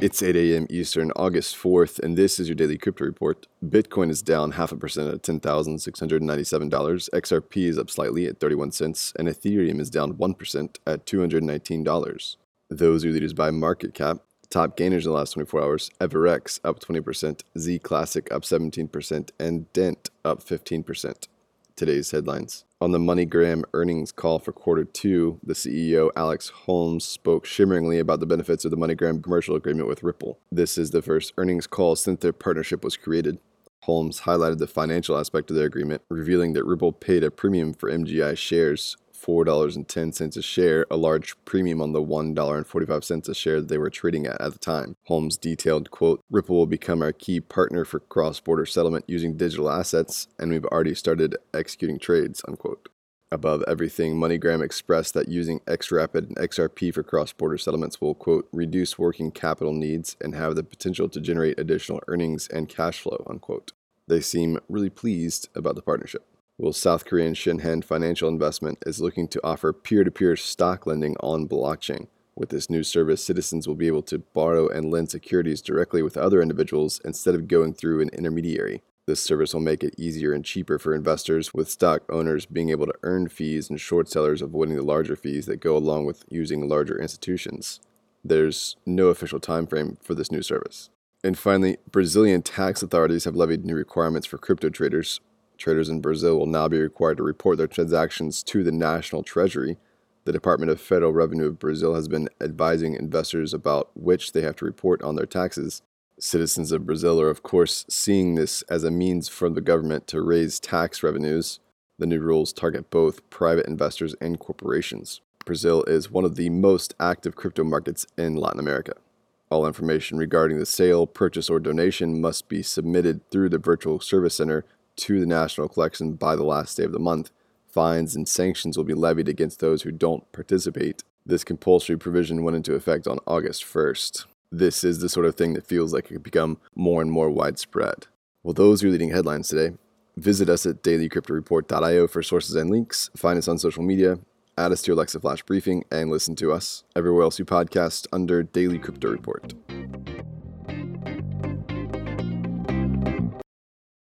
It's 8 a.m. Eastern, August 4th, and this is your daily crypto report. Bitcoin is down half a percent at $10,697. XRP is up slightly at 31 cents, and Ethereum is down 1% at $219. Those are leaders by market cap. Top gainers in the last 24 hours Everex up 20%, Zclassic up 17%, and Dent up 15%. Today's headlines. On the MoneyGram earnings call for quarter two, the CEO Alex Holmes spoke shimmeringly about the benefits of the MoneyGram commercial agreement with Ripple. This is the first earnings call since their partnership was created. Holmes highlighted the financial aspect of their agreement, revealing that Ripple paid a premium for MGI shares $4.10 a share, a large premium on the $1.45 a share that they were trading at at the time. Holmes detailed, quote, Ripple will become our key partner for cross-border settlement using digital assets, and we've already started executing trades, unquote. Above everything, MoneyGram expressed that using XRapid and XRP for cross-border settlements will, quote, reduce working capital needs and have the potential to generate additional earnings and cash flow, unquote. They seem really pleased about the partnership. Well, South Korean Shinhan Financial Investment is looking to offer peer to peer stock lending on blockchain. With this new service, citizens will be able to borrow and lend securities directly with other individuals instead of going through an intermediary. This service will make it easier and cheaper for investors, with stock owners being able to earn fees and short sellers avoiding the larger fees that go along with using larger institutions. There's no official time frame for this new service. And finally, Brazilian tax authorities have levied new requirements for crypto traders, Traders in Brazil will now be required to report their transactions to the National Treasury. The Department of Federal Revenue of Brazil has been advising investors about which they have to report on their taxes. Citizens of Brazil are, of course, seeing this as a means for the government to raise tax revenues. The new rules target both private investors and corporations. Brazil is one of the most active crypto markets in Latin America. All information regarding the sale, purchase, or donation must be submitted through the Virtual Service Center to the National Collection by the last day of the month. Fines and sanctions will be levied against those who don't participate. This compulsory provision went into effect on August 1st. This is the sort of thing that feels like it could become more and more widespread. Well, those are your leading headlines today. Visit us at dailycryptoreport.io for sources and links. Find us on social media, add us to your Alexa Flash briefing, and listen to us everywhere else you podcast under Daily Crypto Report.